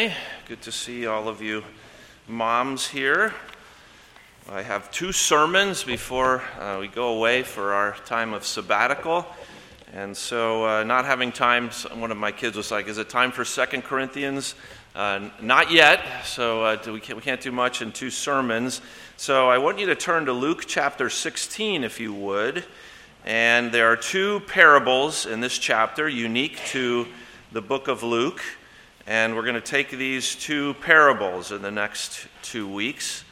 today. Good to see all of you moms here. I have two sermons before uh, we go away for our time of sabbatical. And so, uh, not having time, one of my kids was like, Is it time for Second Corinthians? Uh, not yet, so uh, we, can't, we can't do much in two sermons. So, I want you to turn to Luke chapter 16, if you would. And there are two parables in this chapter unique to the book of Luke. And we're going to take these two parables in the next two weeks.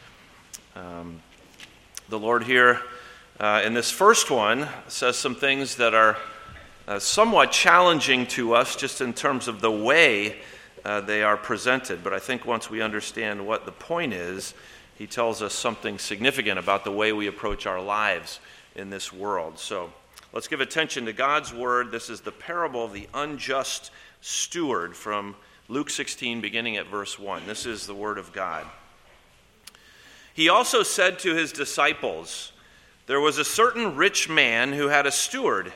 Um, the Lord here uh, in this first one says some things that are uh, somewhat challenging to us just in terms of the way uh, they are presented. But I think once we understand what the point is, he tells us something significant about the way we approach our lives in this world. So let's give attention to God's word. This is the parable of the unjust steward from Luke 16, beginning at verse 1. This is the word of God. He also said to his disciples, There was a certain rich man who had a steward,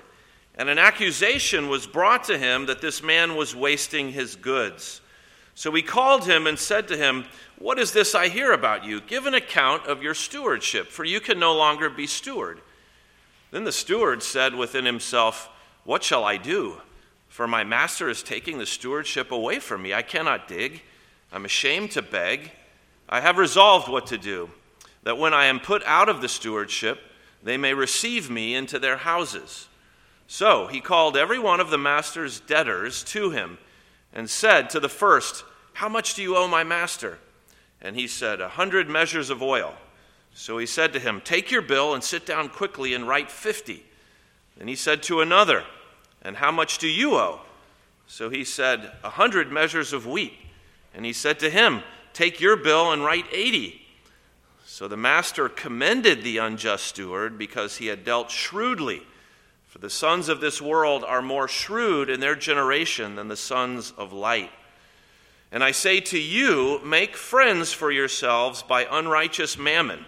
and an accusation was brought to him that this man was wasting his goods. So he called him and said to him, What is this I hear about you? Give an account of your stewardship, for you can no longer be steward. Then the steward said within himself, What shall I do? For my master is taking the stewardship away from me. I cannot dig. I'm ashamed to beg. I have resolved what to do, that when I am put out of the stewardship, they may receive me into their houses. So he called every one of the master's debtors to him and said to the first, How much do you owe my master? And he said, A hundred measures of oil. So he said to him, Take your bill and sit down quickly and write fifty. And he said to another, And how much do you owe? So he said, A hundred measures of wheat. And he said to him, Take your bill and write eighty. So the master commended the unjust steward because he had dealt shrewdly. For the sons of this world are more shrewd in their generation than the sons of light. And I say to you, make friends for yourselves by unrighteous mammon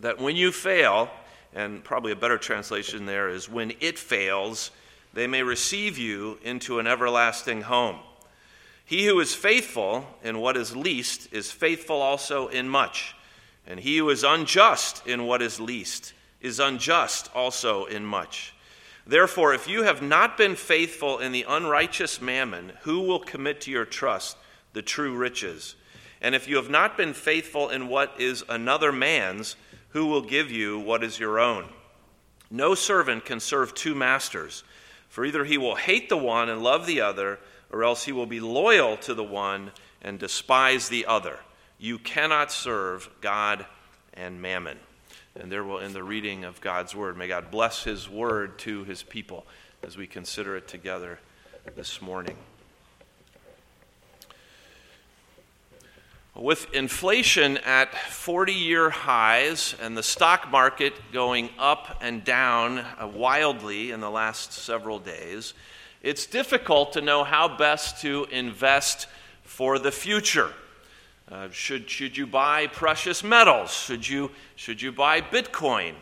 that when you fail, and probably a better translation there is when it fails, they may receive you into an everlasting home. He who is faithful in what is least is faithful also in much, and he who is unjust in what is least is unjust also in much. Therefore, if you have not been faithful in the unrighteous mammon, who will commit to your trust the true riches? And if you have not been faithful in what is another man's, who will give you what is your own? No servant can serve two masters, for either he will hate the one and love the other, or else he will be loyal to the one and despise the other. You cannot serve God and mammon. And there will end the reading of God's word. May God bless his word to his people as we consider it together this morning. With inflation at 40 year highs and the stock market going up and down uh, wildly in the last several days, it's difficult to know how best to invest for the future. Uh, should, should you buy precious metals? Should you, should you buy Bitcoin?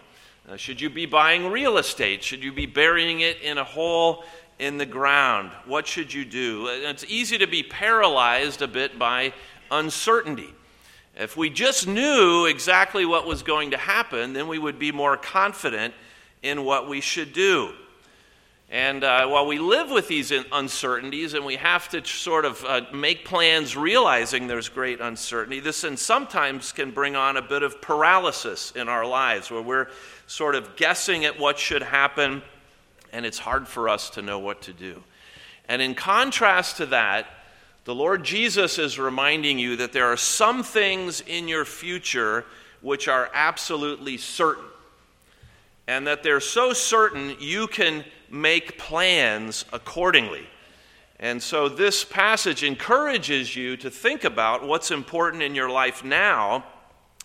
Uh, should you be buying real estate? Should you be burying it in a hole in the ground? What should you do? Uh, it's easy to be paralyzed a bit by uncertainty. If we just knew exactly what was going to happen, then we would be more confident in what we should do. And uh, while we live with these uncertainties and we have to sort of uh, make plans realizing there's great uncertainty, this and sometimes can bring on a bit of paralysis in our lives where we're sort of guessing at what should happen and it's hard for us to know what to do. And in contrast to that, the Lord Jesus is reminding you that there are some things in your future which are absolutely certain. And that they're so certain you can make plans accordingly. And so this passage encourages you to think about what's important in your life now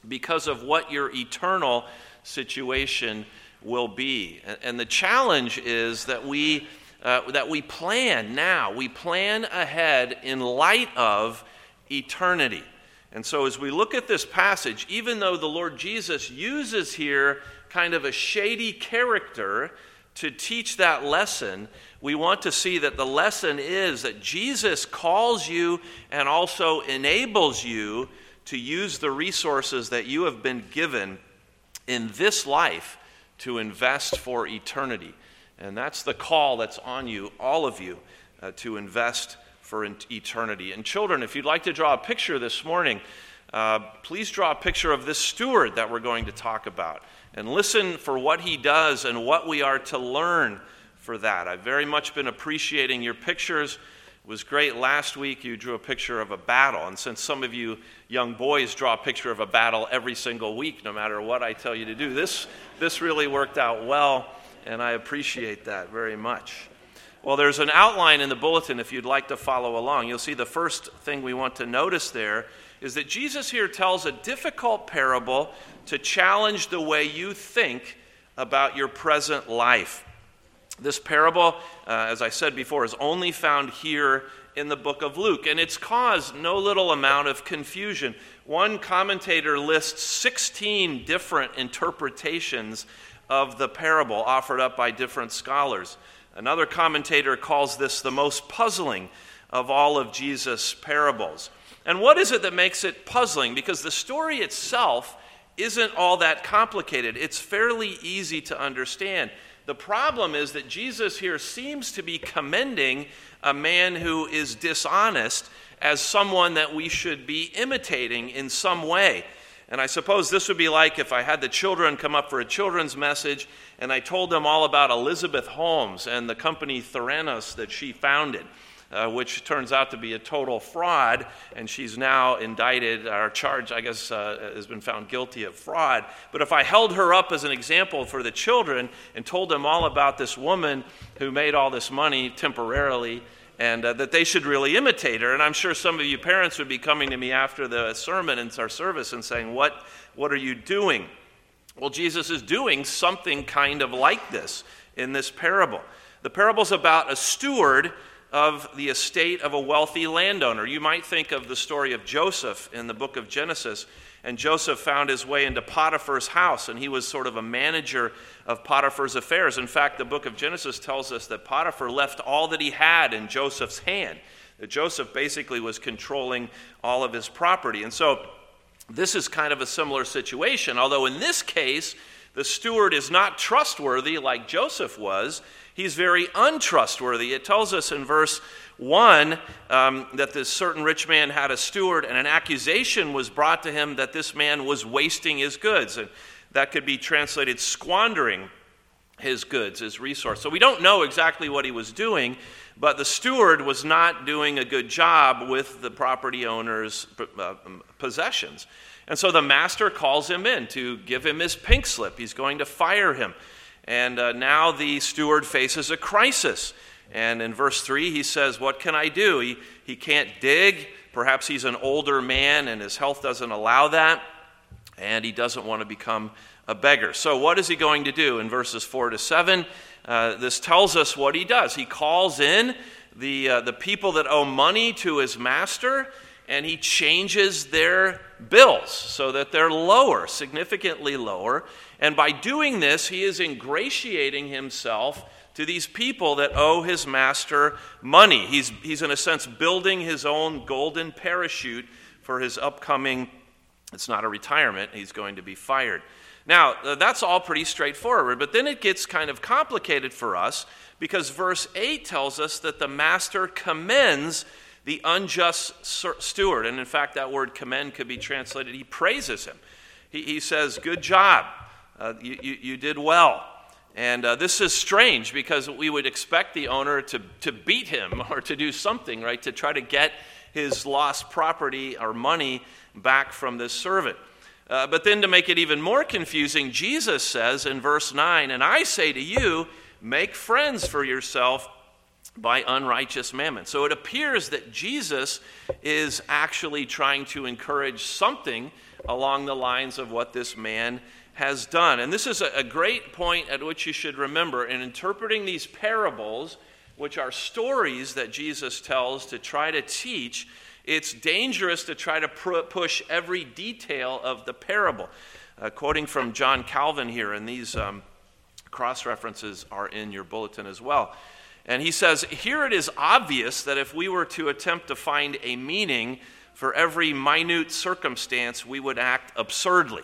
because of what your eternal situation will be. And the challenge is that we uh, that we plan now. We plan ahead in light of eternity. And so, as we look at this passage, even though the Lord Jesus uses here kind of a shady character to teach that lesson, we want to see that the lesson is that Jesus calls you and also enables you to use the resources that you have been given in this life to invest for eternity. And that's the call that's on you, all of you, uh, to invest for eternity. And children, if you'd like to draw a picture this morning, uh, please draw a picture of this steward that we're going to talk about and listen for what he does and what we are to learn for that. I've very much been appreciating your pictures. It was great last week you drew a picture of a battle. And since some of you young boys draw a picture of a battle every single week, no matter what I tell you to do, this, this really worked out well, and I appreciate that very much. Well, there's an outline in the bulletin if you'd like to follow along. You'll see the first thing we want to notice there is that Jesus here tells a difficult parable to challenge the way you think about your present life. This parable, uh, as I said before, is only found here in the book of Luke, and it's caused no little amount of confusion. One commentator lists 16 different interpretations of the parable offered up by different scholars. Another commentator calls this the most puzzling of all of Jesus' parables. And what is it that makes it puzzling? Because the story itself isn't all that complicated, it's fairly easy to understand. The problem is that Jesus here seems to be commending a man who is dishonest as someone that we should be imitating in some way. And I suppose this would be like if I had the children come up for a children's message and I told them all about Elizabeth Holmes and the company Theranos that she founded uh, which turns out to be a total fraud, and she's now indicted or charged, I guess, uh, has been found guilty of fraud. But if I held her up as an example for the children and told them all about this woman who made all this money temporarily, and uh, that they should really imitate her. And I'm sure some of you parents would be coming to me after the sermon and our service and saying, What, what are you doing? Well, Jesus is doing something kind of like this in this parable. The parable's about a steward of the estate of a wealthy landowner. You might think of the story of Joseph in the book of Genesis. And Joseph found his way into Potiphar's house, and he was sort of a manager of Potiphar's affairs. In fact, the book of Genesis tells us that Potiphar left all that he had in Joseph's hand. That Joseph basically was controlling all of his property. And so this is kind of a similar situation, although in this case, the steward is not trustworthy like Joseph was he's very untrustworthy. It tells us in verse 1 um, that this certain rich man had a steward, and an accusation was brought to him that this man was wasting his goods. And that could be translated squandering his goods, his resource. So we don't know exactly what he was doing, but the steward was not doing a good job with the property owner's uh, possessions. And so the master calls him in to give him his pink slip. He's going to fire him. And uh, now the steward faces a crisis. And in verse 3, he says, What can I do? He, he can't dig. Perhaps he's an older man and his health doesn't allow that. And he doesn't want to become a beggar. So, what is he going to do? In verses 4 to 7, uh, this tells us what he does. He calls in the, uh, the people that owe money to his master and he changes their bills so that they're lower, significantly lower. And by doing this, he is ingratiating himself to these people that owe his master money. He's, he's in a sense, building his own golden parachute for his upcoming, it's not a retirement, he's going to be fired. Now, uh, that's all pretty straightforward, but then it gets kind of complicated for us because verse 8 tells us that the master commends the unjust steward. And in fact, that word commend could be translated, he praises him. He, he says, Good job. Uh, you, you, you, did well. And uh, this is strange because we would expect the owner to, to beat him or to do something, right, to try to get his lost property or money back from this servant. Uh, but then to make it even more confusing, Jesus says in verse 9, And I say to you, make friends for yourself by unrighteous mammon. So it appears that Jesus is actually trying to encourage something along the lines of what this man has done. And this is a great point at which you should remember in interpreting these parables, which are stories that Jesus tells to try to teach. It's dangerous to try to push every detail of the parable. Uh, quoting from John Calvin here and these um, Cross references are in your bulletin as well. And he says, Here it is obvious that if we were to attempt to find a meaning for every minute circumstance, we would act absurdly.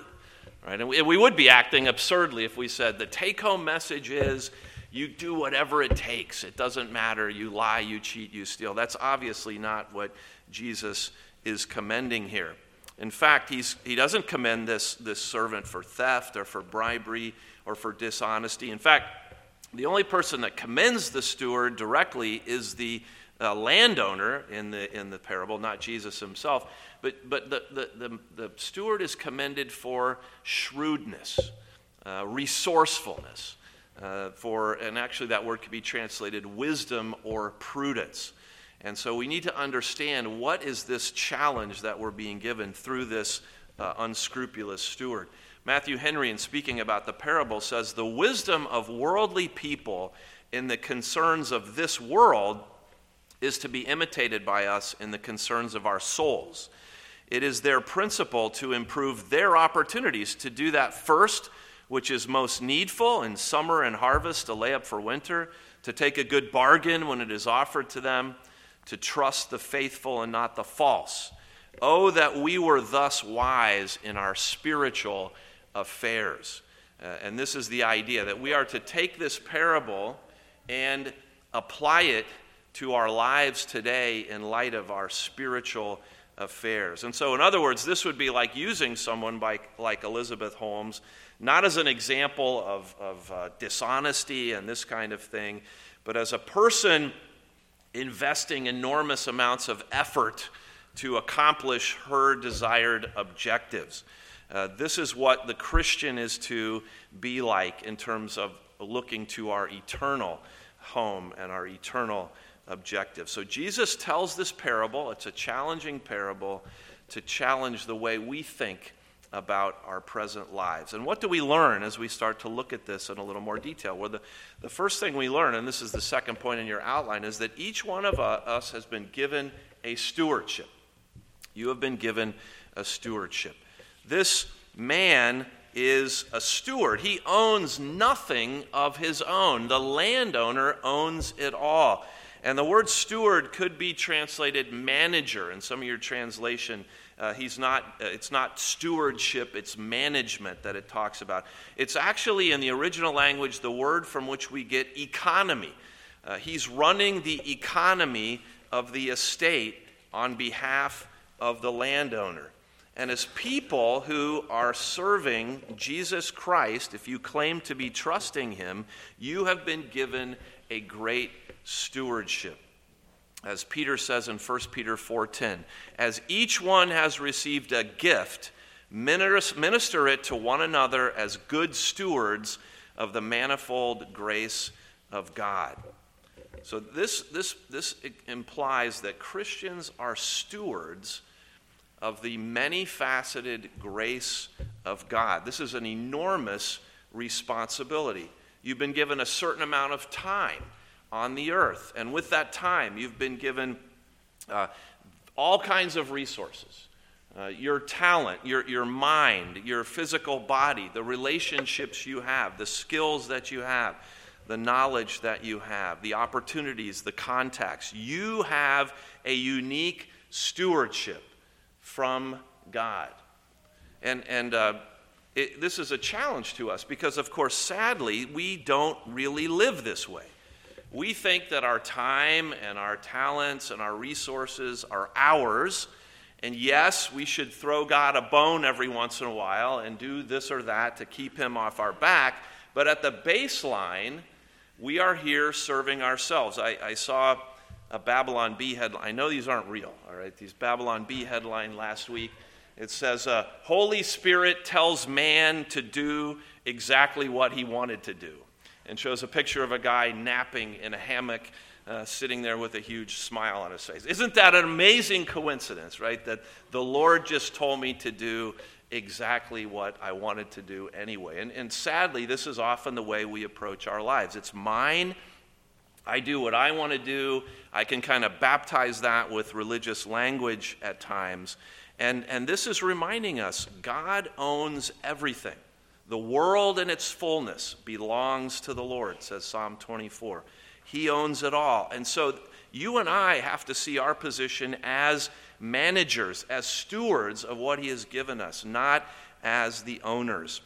Right? And we would be acting absurdly if we said the take home message is you do whatever it takes. It doesn't matter. You lie, you cheat, you steal. That's obviously not what Jesus is commending here. In fact, he's, he doesn't commend this, this servant for theft or for bribery or for dishonesty. In fact, the only person that commends the steward directly is the uh, landowner in the, in the parable, not Jesus himself. But, but the, the, the, the steward is commended for shrewdness, uh, resourcefulness, uh, for, and actually that word could be translated wisdom or prudence. And so we need to understand what is this challenge that we're being given through this uh, unscrupulous steward. Matthew Henry, in speaking about the parable, says the wisdom of worldly people in the concerns of this world is to be imitated by us in the concerns of our souls. It is their principle to improve their opportunities to do that first, which is most needful in summer and harvest to lay up for winter, to take a good bargain when it is offered to them, to trust the faithful and not the false. Oh, that we were thus wise in our spiritual affairs. Uh, and this is the idea that we are to take this parable and apply it to our lives today in light of our spiritual affairs. And so, in other words, this would be like using someone by, like Elizabeth Holmes, not as an example of, of uh, dishonesty and this kind of thing, but as a person investing enormous amounts of effort to accomplish her desired objectives. Uh, this is what the Christian is to be like in terms of looking to our eternal home and our eternal objective. So Jesus tells this parable, it's a challenging parable to challenge the way we think about our present lives. And what do we learn as we start to look at this in a little more detail? Well, the, the first thing we learn, and this is the second point in your outline, is that each one of us has been given a stewardship. You have been given a stewardship. This man is a steward. He owns nothing of his own. The landowner owns it all. And the word steward could be translated manager in some of your translation. Uh, he's not, uh, it's not stewardship, it's management that it talks about. It's actually in the original language the word from which we get economy. Uh, he's running the economy of the estate on behalf of the landowner. And as people who are serving Jesus Christ, if you claim to be trusting him, you have been given a great stewardship. As Peter says in 1 Peter 4:10, as each one has received a gift, minister it to one another as good stewards of the manifold grace of God. So this, this, this implies that Christians are stewards of the many faceted grace of God. This is an enormous responsibility. You've been given a certain amount of time on the earth, and with that time, you've been given uh, all kinds of resources. Uh, your talent, your, your mind, your physical body, the relationships you have, the skills that you have, the knowledge that you have, the opportunities, the contacts. You have a unique stewardship from God. And, and uh, it, this is a challenge to us because, of course, sadly, we don't really live this way. We think that our time and our talents and our resources are ours. And yes, we should throw God a bone every once in a while and do this or that to keep him off our back. But at the baseline, we are here serving ourselves. I, I saw a Babylon Bee headline. I know these aren't real, all right? These Babylon Bee headline last week. It says, uh, Holy Spirit tells man to do exactly what he wanted to do. And shows a picture of a guy napping in a hammock, uh, sitting there with a huge smile on his face. Isn't that an amazing coincidence, right? That the Lord just told me to do exactly what I wanted to do anyway. And, and sadly, this is often the way we approach our lives. It's mine I do what I want to do. I can kind of baptize that with religious language at times. And, and this is reminding us God owns everything. The world and its fullness belongs to the Lord, says Psalm 24. He owns it all. And so you and I have to see our position as managers, as stewards of what He has given us, not as the owners.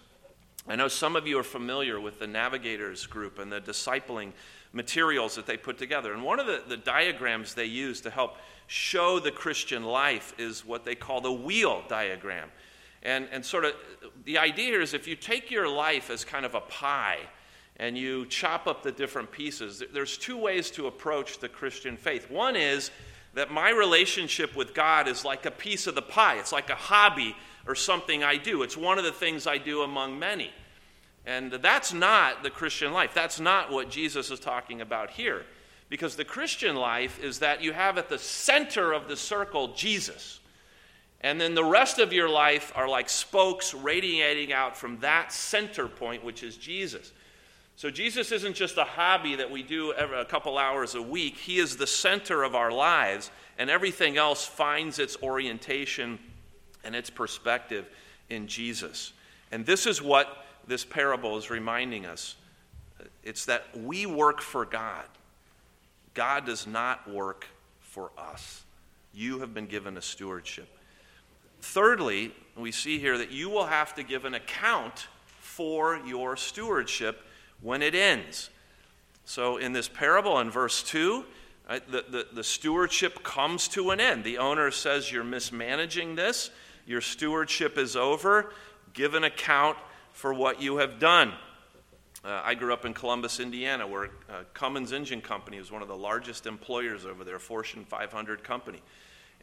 I know some of you are familiar with the Navigators group and the discipling materials that they put together. And one of the, the diagrams they use to help show the Christian life is what they call the wheel diagram. And, and sort of the idea here is if you take your life as kind of a pie and you chop up the different pieces, there's two ways to approach the Christian faith. One is that my relationship with God is like a piece of the pie, it's like a hobby or something I do. It's one of the things I do among many. And that's not the Christian life. That's not what Jesus is talking about here. Because the Christian life is that you have at the center of the circle Jesus. And then the rest of your life are like spokes radiating out from that center point, which is Jesus. So Jesus isn't just a hobby that we do a couple hours a week, He is the center of our lives, and everything else finds its orientation and its perspective in Jesus. And this is what this parable is reminding us uh, it's that we work for God. God does not work for us. You have been given a stewardship. Thirdly, we see here that you will have to give an account for your stewardship when it ends. So, in this parable, in verse 2, right, the, the, the stewardship comes to an end. The owner says, You're mismanaging this, your stewardship is over. Give an account for what you have done. Uh, I grew up in Columbus, Indiana, where uh, Cummins Engine Company was one of the largest employers over there, Fortune 500 company.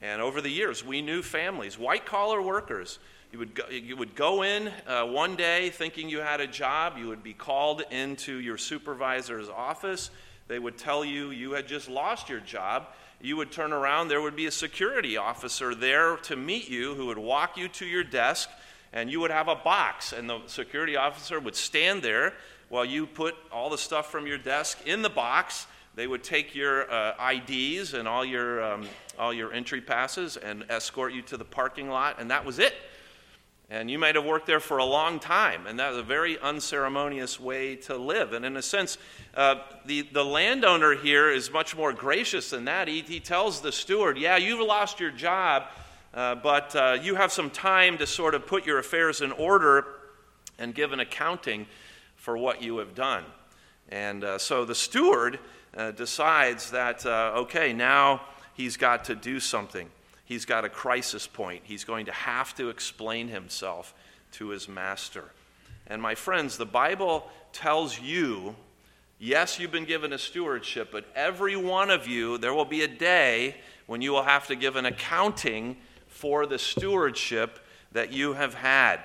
And over the years, we knew families, white collar workers. You would go, you would go in uh, one day thinking you had a job. You would be called into your supervisor's office. They would tell you you had just lost your job. You would turn around, there would be a security officer there to meet you who would walk you to your desk, and you would have a box. And the security officer would stand there while you put all the stuff from your desk in the box they would take your uh, IDs and all your, um, all your entry passes and escort you to the parking lot, and that was it. And you might have worked there for a long time, and that was a very unceremonious way to live. And in a sense, uh, the, the landowner here is much more gracious than that. He, he tells the steward, Yeah, you've lost your job, uh, but uh, you have some time to sort of put your affairs in order and give an accounting for what you have done. And uh, so the steward uh, decides that, uh, okay, now he's got to do something. He's got a crisis point. He's going to have to explain himself to his master. And my friends, the Bible tells you yes, you've been given a stewardship, but every one of you, there will be a day when you will have to give an accounting for the stewardship that you have had.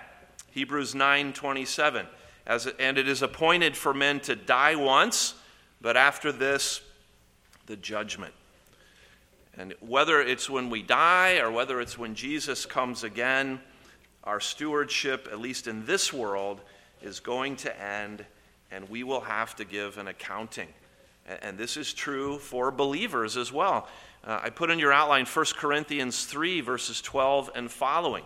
Hebrews 9:27 as and it is appointed for men to die once but after this, the judgment. And whether it's when we die or whether it's when Jesus comes again, our stewardship, at least in this world, is going to end, and we will have to give an accounting. And this is true for believers as well. Uh, I put in your outline 1 Corinthians 3, verses 12 and following.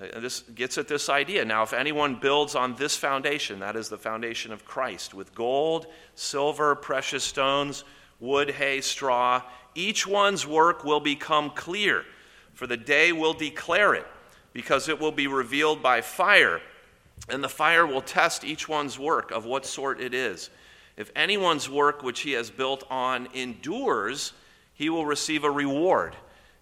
Uh, this gets at this idea. Now, if anyone builds on this foundation, that is the foundation of Christ, with gold, silver, precious stones, wood, hay, straw, each one's work will become clear, for the day will declare it, because it will be revealed by fire, and the fire will test each one's work of what sort it is. If anyone's work which he has built on endures, he will receive a reward.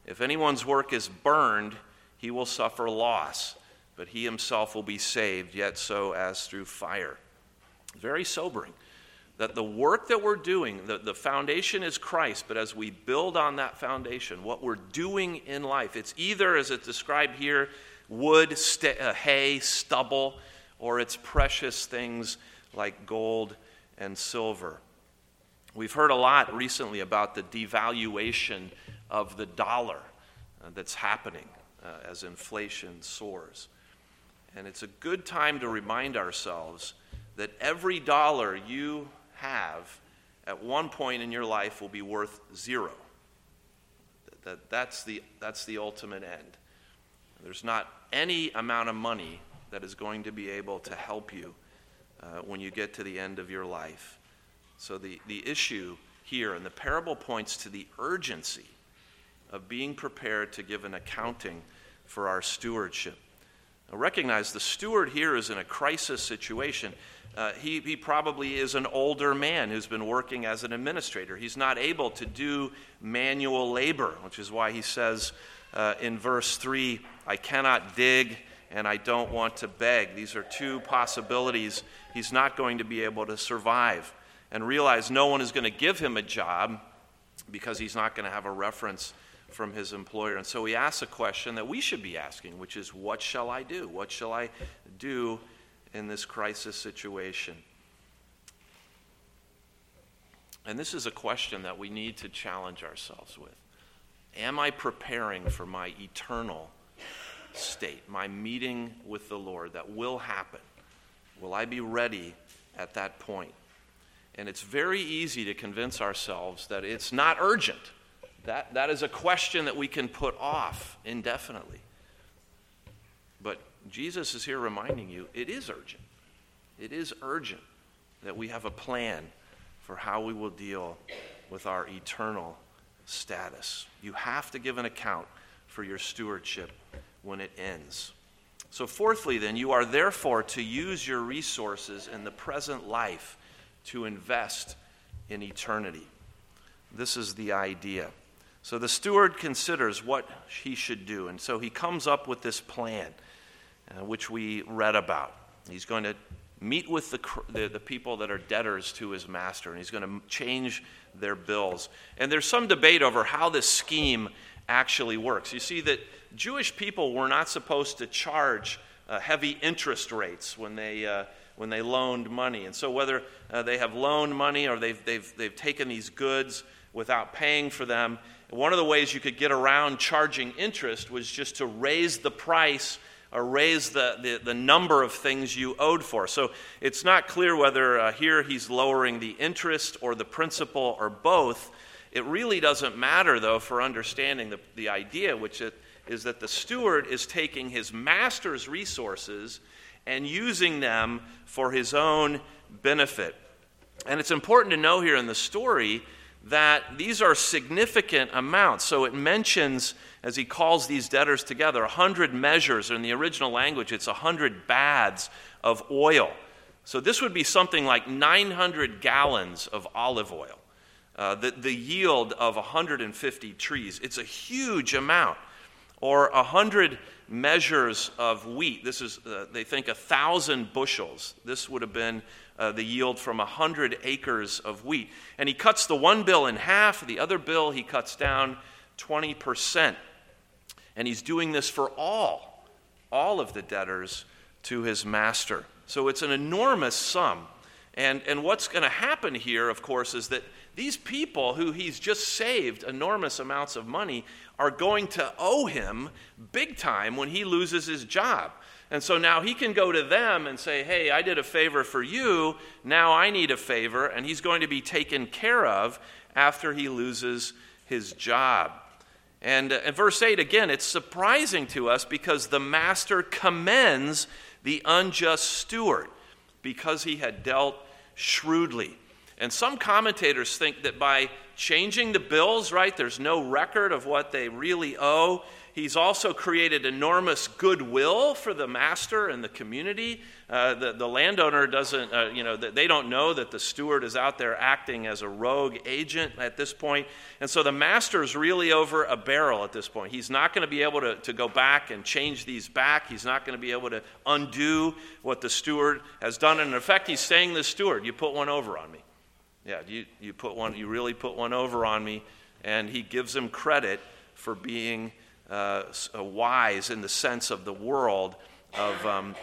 If anyone's work is burned, he will suffer loss, but he himself will be saved, yet so as through fire. Very sobering that the work that we're doing, the, the foundation is Christ, but as we build on that foundation, what we're doing in life, it's either, as it's described here, wood, st- uh, hay, stubble, or it's precious things like gold and silver. We've heard a lot recently about the devaluation of the dollar uh, that's happening uh, as inflation soars. And it's a good time to remind ourselves that every dollar you have at one point in your life will be worth zero. That, that's, the, that's the ultimate end. There's not any amount of money that is going to be able to help you uh, when you get to the end of your life. So, the, the issue here, and the parable points to the urgency of being prepared to give an accounting for our stewardship. Now, recognize the steward here is in a crisis situation. Uh, he, he probably is an older man who's been working as an administrator. He's not able to do manual labor, which is why he says uh, in verse 3 I cannot dig and I don't want to beg. These are two possibilities. He's not going to be able to survive. And realize no one is going to give him a job because he's not going to have a reference from his employer. And so he asks a question that we should be asking, which is, What shall I do? What shall I do in this crisis situation? And this is a question that we need to challenge ourselves with. Am I preparing for my eternal state, my meeting with the Lord that will happen? Will I be ready at that point? And it's very easy to convince ourselves that it's not urgent. That, that is a question that we can put off indefinitely. But Jesus is here reminding you it is urgent. It is urgent that we have a plan for how we will deal with our eternal status. You have to give an account for your stewardship when it ends. So, fourthly, then, you are therefore to use your resources in the present life to invest in eternity. This is the idea. So the steward considers what he should do, and so he comes up with this plan, uh, which we read about. He's going to meet with the, the, the, people that are debtors to his master, and he's going to change their bills. And there's some debate over how this scheme actually works. You see, that Jewish people were not supposed to charge uh, heavy interest rates when they. Uh, when they loaned money. And so, whether uh, they have loaned money or they've, they've, they've taken these goods without paying for them, one of the ways you could get around charging interest was just to raise the price or raise the, the, the number of things you owed for. So it's not clear whether uh, here he's lowering the interest or the principal or both. It really doesn't matter, though, for understanding the, the idea, which it, is that the steward is taking his master's resources and using them for his own benefit. And it's important to know here in the story that these are significant amounts. So it mentions, as he calls these debtors together, 100 measures. In the original language, it's 100 baths of oil. So this would be something like 900 gallons of olive oil, uh, the, the yield of 150 trees. It's a huge amount. Or a 100 measures of wheat. This is, uh, they think, a thousand bushels. This would have been uh, the yield from a hundred acres of wheat. And he cuts the one bill in half, the other bill he cuts down 20%. And he's doing this for all, all of the debtors to his master. So it's an enormous sum. And, and what's going to happen here, of course, is that these people who he's just saved enormous amounts of money are going to owe him big time when he loses his job. And so now he can go to them and say, Hey, I did a favor for you. Now I need a favor. And he's going to be taken care of after he loses his job. And uh, in verse 8, again, it's surprising to us because the master commends the unjust steward because he had dealt shrewdly. And some commentators think that by changing the bills, right, there's no record of what they really owe. He's also created enormous goodwill for the master and the community. Uh, the, the landowner doesn't, uh, you know, they don't know that the steward is out there acting as a rogue agent at this point. And so the master is really over a barrel at this point. He's not going to be able to, to go back and change these back. He's not going to be able to undo what the steward has done. And in effect, he's saying to the steward, You put one over on me. Yeah, you, you put one, you really put one over on me. And he gives him credit for being uh, uh, wise in the sense of the world of um,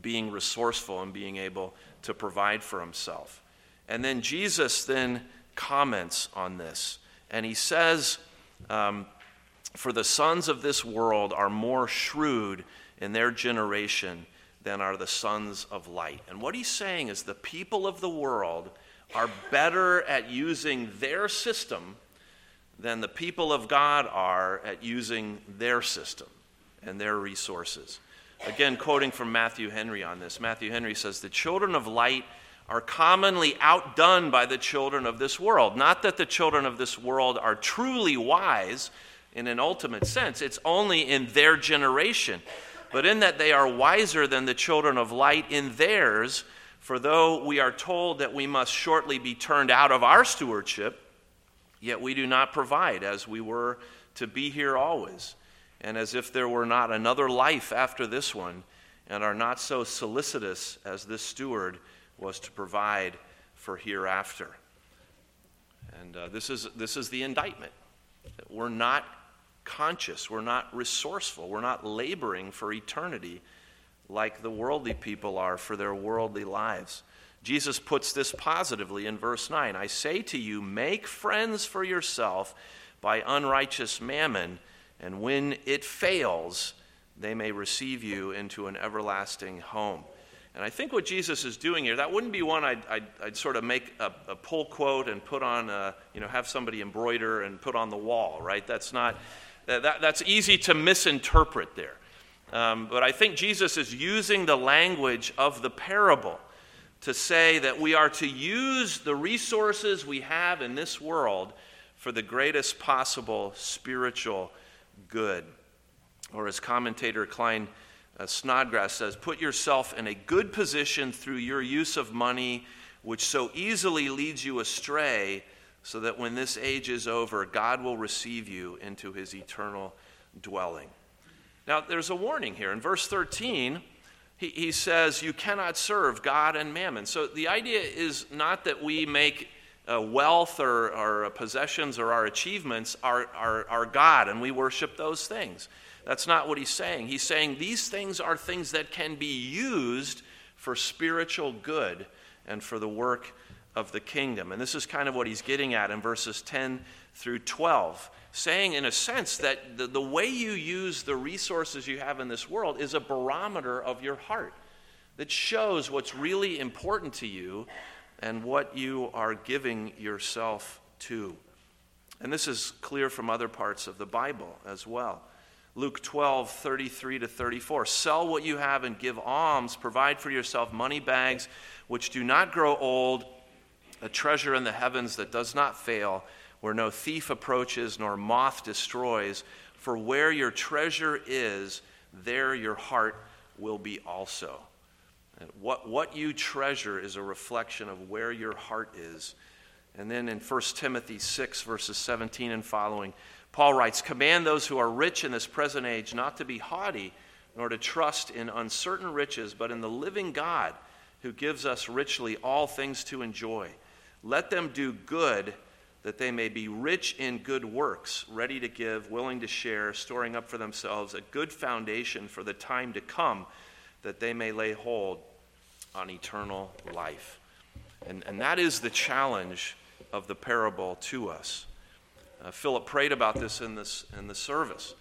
being resourceful and being able to provide for himself. And then Jesus then comments on this, and he says, um, For the sons of this world are more shrewd in their generation than are the sons of light. And what he's saying is the people of the world are better at using their system than the people of God are at using their system and their resources. Again, quoting from Matthew Henry on this. Matthew Henry says, The children of light are commonly outdone by the children of this world. Not that the children of this world are truly wise in an ultimate sense, it's only in their generation, but in that they are wiser than the children of light in theirs. For though we are told that we must shortly be turned out of our stewardship, yet we do not provide as we were to be here always, and as if there were not another life after this one, and are not so solicitous as this steward was to provide for hereafter. And uh, this, is, this is the indictment. That we're not conscious, we're not resourceful, we're not laboring for eternity like the worldly people are for their worldly lives. Jesus puts this positively in verse 9 I say to you, make friends for yourself by unrighteous mammon, and when it fails, they may receive you into an everlasting home. And I think what Jesus is doing here, that wouldn't be one I'd, I'd, I'd sort of make a, a, pull quote and put on, a, you know, have somebody embroider and put on the wall, right? That's not, that, that's easy to misinterpret there. Um, but I think Jesus is using the language of the parable to say that we are to use the resources we have in this world for the greatest possible spiritual good. Or as commentator Klyne uh, Snodgrass says, put yourself in a good position through your use of money, which so easily leads you astray, so that when this age is over, God will receive you into his eternal dwelling. Now, there's a warning here. In verse 13, he, he says, You cannot serve God and mammon. So the idea is not that we make uh, wealth or our possessions or our achievements our, God and we worship those things. That's not what he's saying. He's saying these things are things that can be used for spiritual good and for the work of the kingdom. And this is kind of what he's getting at in verses 10 through 12, saying, in a sense, that the, the way you use the resources you have in this world is a barometer of your heart that shows what's really important to you and what you are giving yourself to. And this is clear from other parts of the Bible as well. Luke 12, 33 to 34. Sell what you have and give alms. Provide for yourself money bags which do not grow old, a treasure in the heavens that does not fail, where no thief approaches nor moth destroys. For where your treasure is, there your heart will be also. What, what you treasure is a reflection of where your heart is. And then in 1 Timothy 6, verses 17 and following, Paul writes Command those who are rich in this present age not to be haughty, nor to trust in uncertain riches, but in the living God who gives us richly all things to enjoy. Let them do good, that they may be rich in good works, ready to give, willing to share, storing up for themselves a good foundation for the time to come, that they may lay hold on eternal life. And, and that is the challenge of the parable to us. Uh, Philip prayed about this in, this in the service.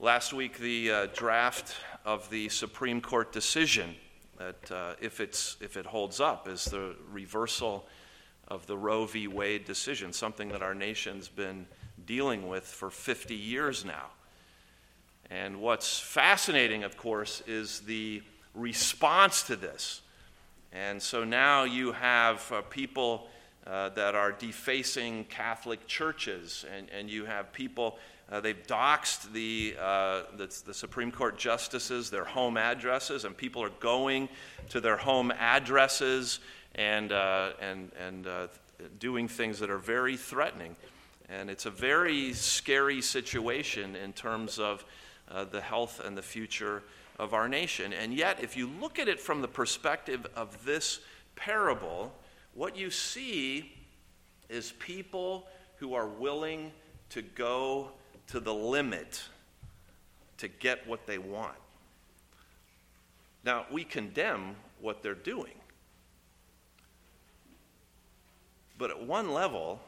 Last week, the uh, draft of the Supreme Court decision that, uh, if, it's, if it holds up, is the reversal of the Roe v. Wade decision, something that our nation's been dealing with for 50 years now. And what's fascinating, of course, is the response to this. And so now you have uh, people uh, that are defacing Catholic churches, and, and you have people, uh, they've doxed the, uh, the, the, Supreme Court justices, their home addresses, and people are going to their home addresses and, uh, and, and uh, doing things that are very threatening. And it's a very scary situation in terms of the health and the future of our nation. And yet, if you look at it from the perspective of this parable, what you see is people who are willing to go to the limit to get what they want. Now, we condemn what they're doing. But at one level,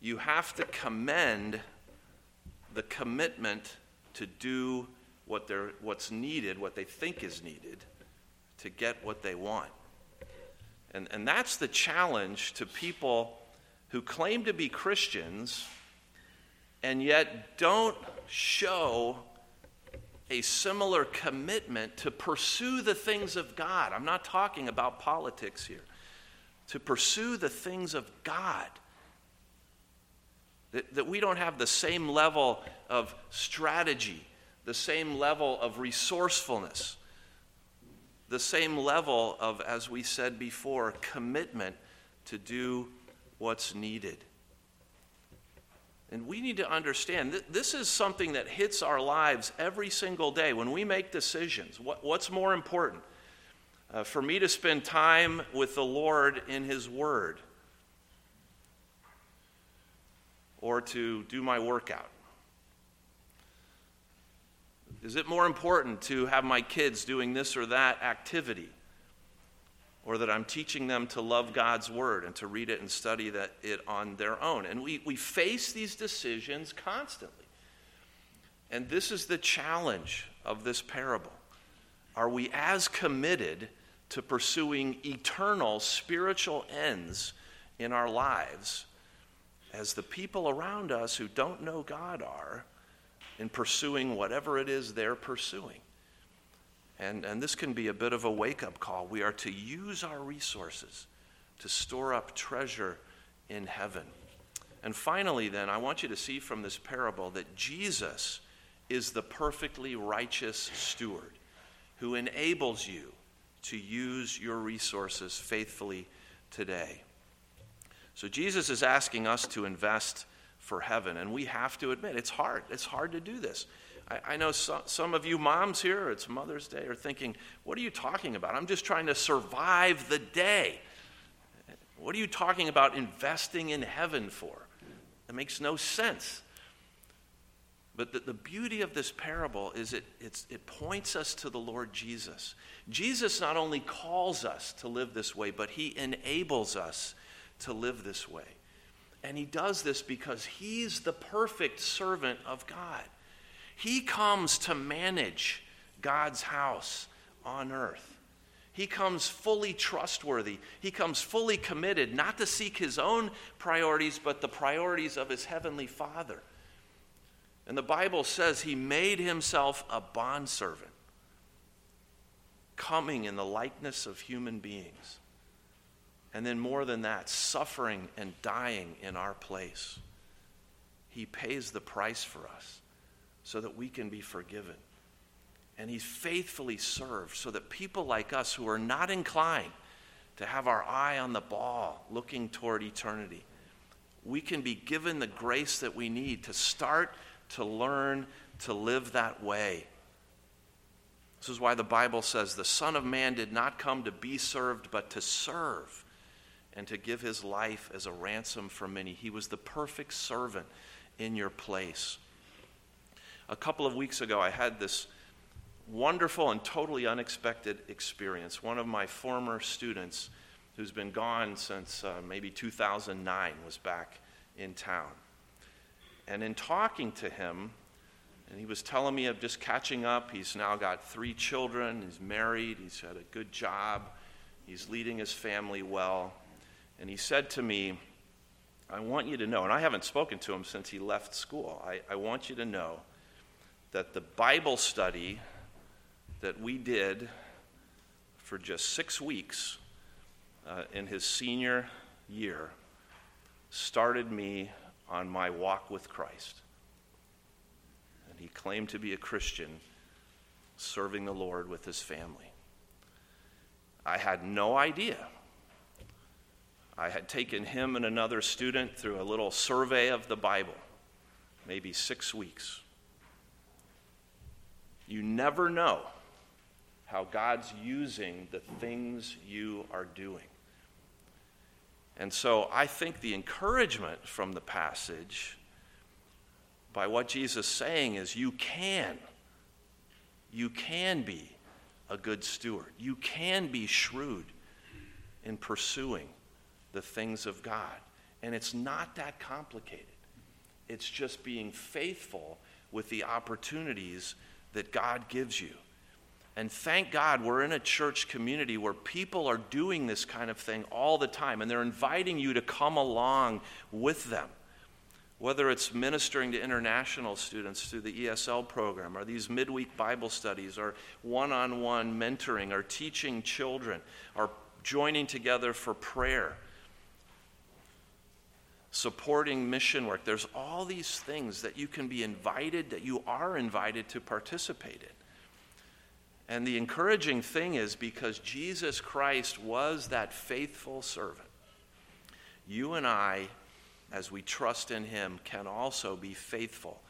you have to commend the commitment to do what they're, what's needed, what they think is needed, to get what they want. And, and that's the challenge to people who claim to be Christians and yet don't show a similar commitment to pursue the things of God. I'm not talking about politics here. To pursue the things of God. That, that we don't have the same level of strategy, the same level of resourcefulness, the same level of, as we said before, commitment to do what's needed. And we need to understand that this is something that hits our lives every single day when we make decisions. What, what's more important? Uh, for me to spend time with the Lord in His Word or to do my workout? Is it more important to have my kids doing this or that activity? or that I'm teaching them to love God's word and to read it and study that, it on their own. And we, we face these decisions constantly. And this is the challenge of this parable. Are we as committed to pursuing eternal spiritual ends in our lives as the people around us who don't know God are in pursuing whatever it is they're pursuing? And, and this can be a bit of a wake up call. We are to use our resources to store up treasure in heaven. And finally, then, I want you to see from this parable that Jesus is the perfectly righteous steward who enables you to use your resources faithfully today. So, Jesus is asking us to invest for heaven, and we have to admit it's hard. It's hard to do this. I, I know so, some of you moms here, it's Mother's Day, are thinking, what are you talking about? I'm just trying to survive the day. What are you talking about investing in heaven for? It makes no sense. But the, the beauty of this parable is it, it points us to the Lord Jesus. Jesus not only calls us to live this way, but he enables us to live this way. And he does this because he's the perfect servant of God. He comes to manage God's house on earth. He comes fully trustworthy. He comes fully committed, not to seek his own priorities, but the priorities of his heavenly Father. And the Bible says he made himself a bondservant, coming in the likeness of human beings. And then, more than that, suffering and dying in our place. He pays the price for us so that we can be forgiven. And he's faithfully served so that people like us who are not inclined to have our eye on the ball looking toward eternity, we can be given the grace that we need to start to learn to live that way. This is why the Bible says the Son of Man did not come to be served, but to serve and to give his life as a ransom for many. He was the perfect servant in your place a couple of weeks ago, I had this wonderful and totally unexpected experience. One of my former students, who's been gone since uh, maybe 2009, was back in town. And in talking to him, and he was telling me of just catching up. He's now got three children, he's married, he's had a good job, he's leading his family well. And he said to me, I want you to know, and I haven't spoken to him since he left school, I, I want you to know that the Bible study that we did for just six weeks uh, in his senior year started me on my walk with Christ. And he claimed to be a Christian serving the Lord with his family. I had no idea. I had taken him and another student through a little survey of the Bible, maybe six weeks. You never know how God's using the things you are doing. And so I think the encouragement from the passage by what Jesus is saying is you can. You can be a good steward. You can be shrewd in pursuing the things of God. And it's not that complicated. It's just being faithful with the opportunities that God gives you. And thank God we're in a church community where people are doing this kind of thing all the time, and they're inviting you to come along with them. whether it's ministering to international students through the ESL program, or these midweek Bible studies, or one on one mentoring, or teaching children, or joining together for prayer, supporting mission work. There's all these things that you can be invited, that you are invited to participate in. And the encouraging thing is because Jesus Christ was that faithful servant, you and I as we trust in Him, can also be faithful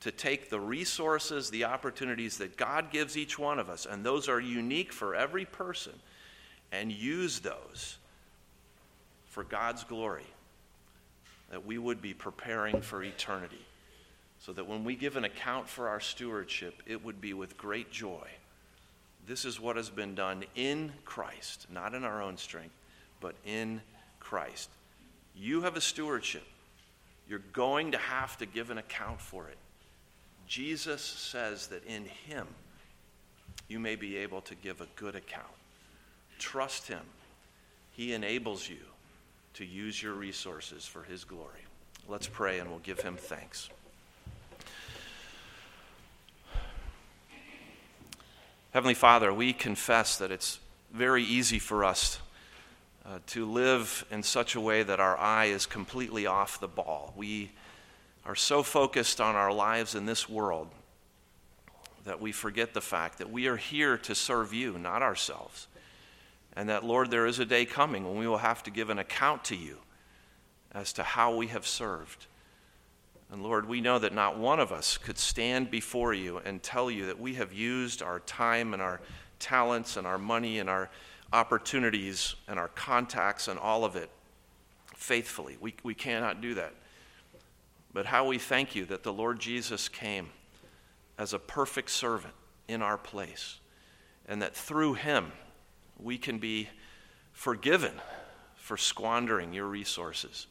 to take the resources, the opportunities that God gives each one of us, and those are unique for every person, and use those for God's glory, that we would be preparing for eternity, so that when we give an account for our stewardship, it would be with great joy. This is what has been done in Christ, not in our own strength, but in Christ. You have a stewardship. You're going to have to give an account for it. Jesus says that in Him you may be able to give a good account. Trust Him. He enables you to use your resources for His glory. Let's pray and we'll give Him thanks. Heavenly Father, we confess that it's very easy for us uh, to live in such a way that our eye is completely off the ball. We are so focused on our lives in this world that we forget the fact that we are here to serve you, not ourselves. And that, Lord, there is a day coming when we will have to give an account to you as to how we have served. And Lord, we know that not one of us could stand before you and tell you that we have used our time and our talents and our money and our opportunities and our contacts and all of it faithfully. We, we cannot do that. But how we thank you that the Lord Jesus came as a perfect servant in our place, and that through him we can be forgiven for squandering your resources,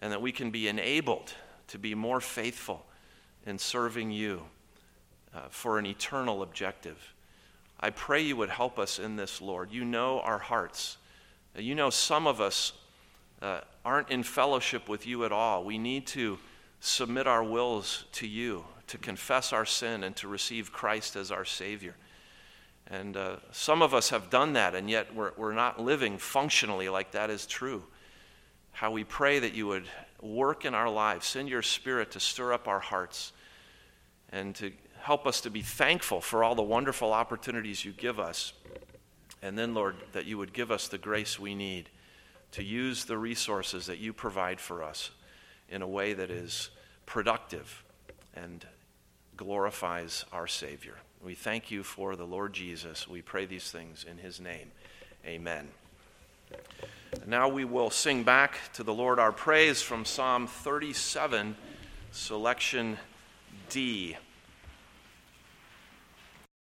and that we can be enabled to be more faithful in serving you uh, for an eternal objective. I pray you would help us in this, Lord. You know our hearts. You know some of us uh, aren't in fellowship with you at all. We need to submit our wills to you, to confess our sin, and to receive Christ as our Savior. And uh, some of us have done that, and yet we're, we're not living functionally like that is true. How we pray that you would work in our lives, send your Spirit to stir up our hearts and to help us to be thankful for all the wonderful opportunities you give us. And then, Lord, that you would give us the grace we need to use the resources that you provide for us in a way that is productive and glorifies our Savior. We thank you for the Lord Jesus. We pray these things in his name. Amen. Now we will sing back to the Lord our praise from Psalm 37, selection D.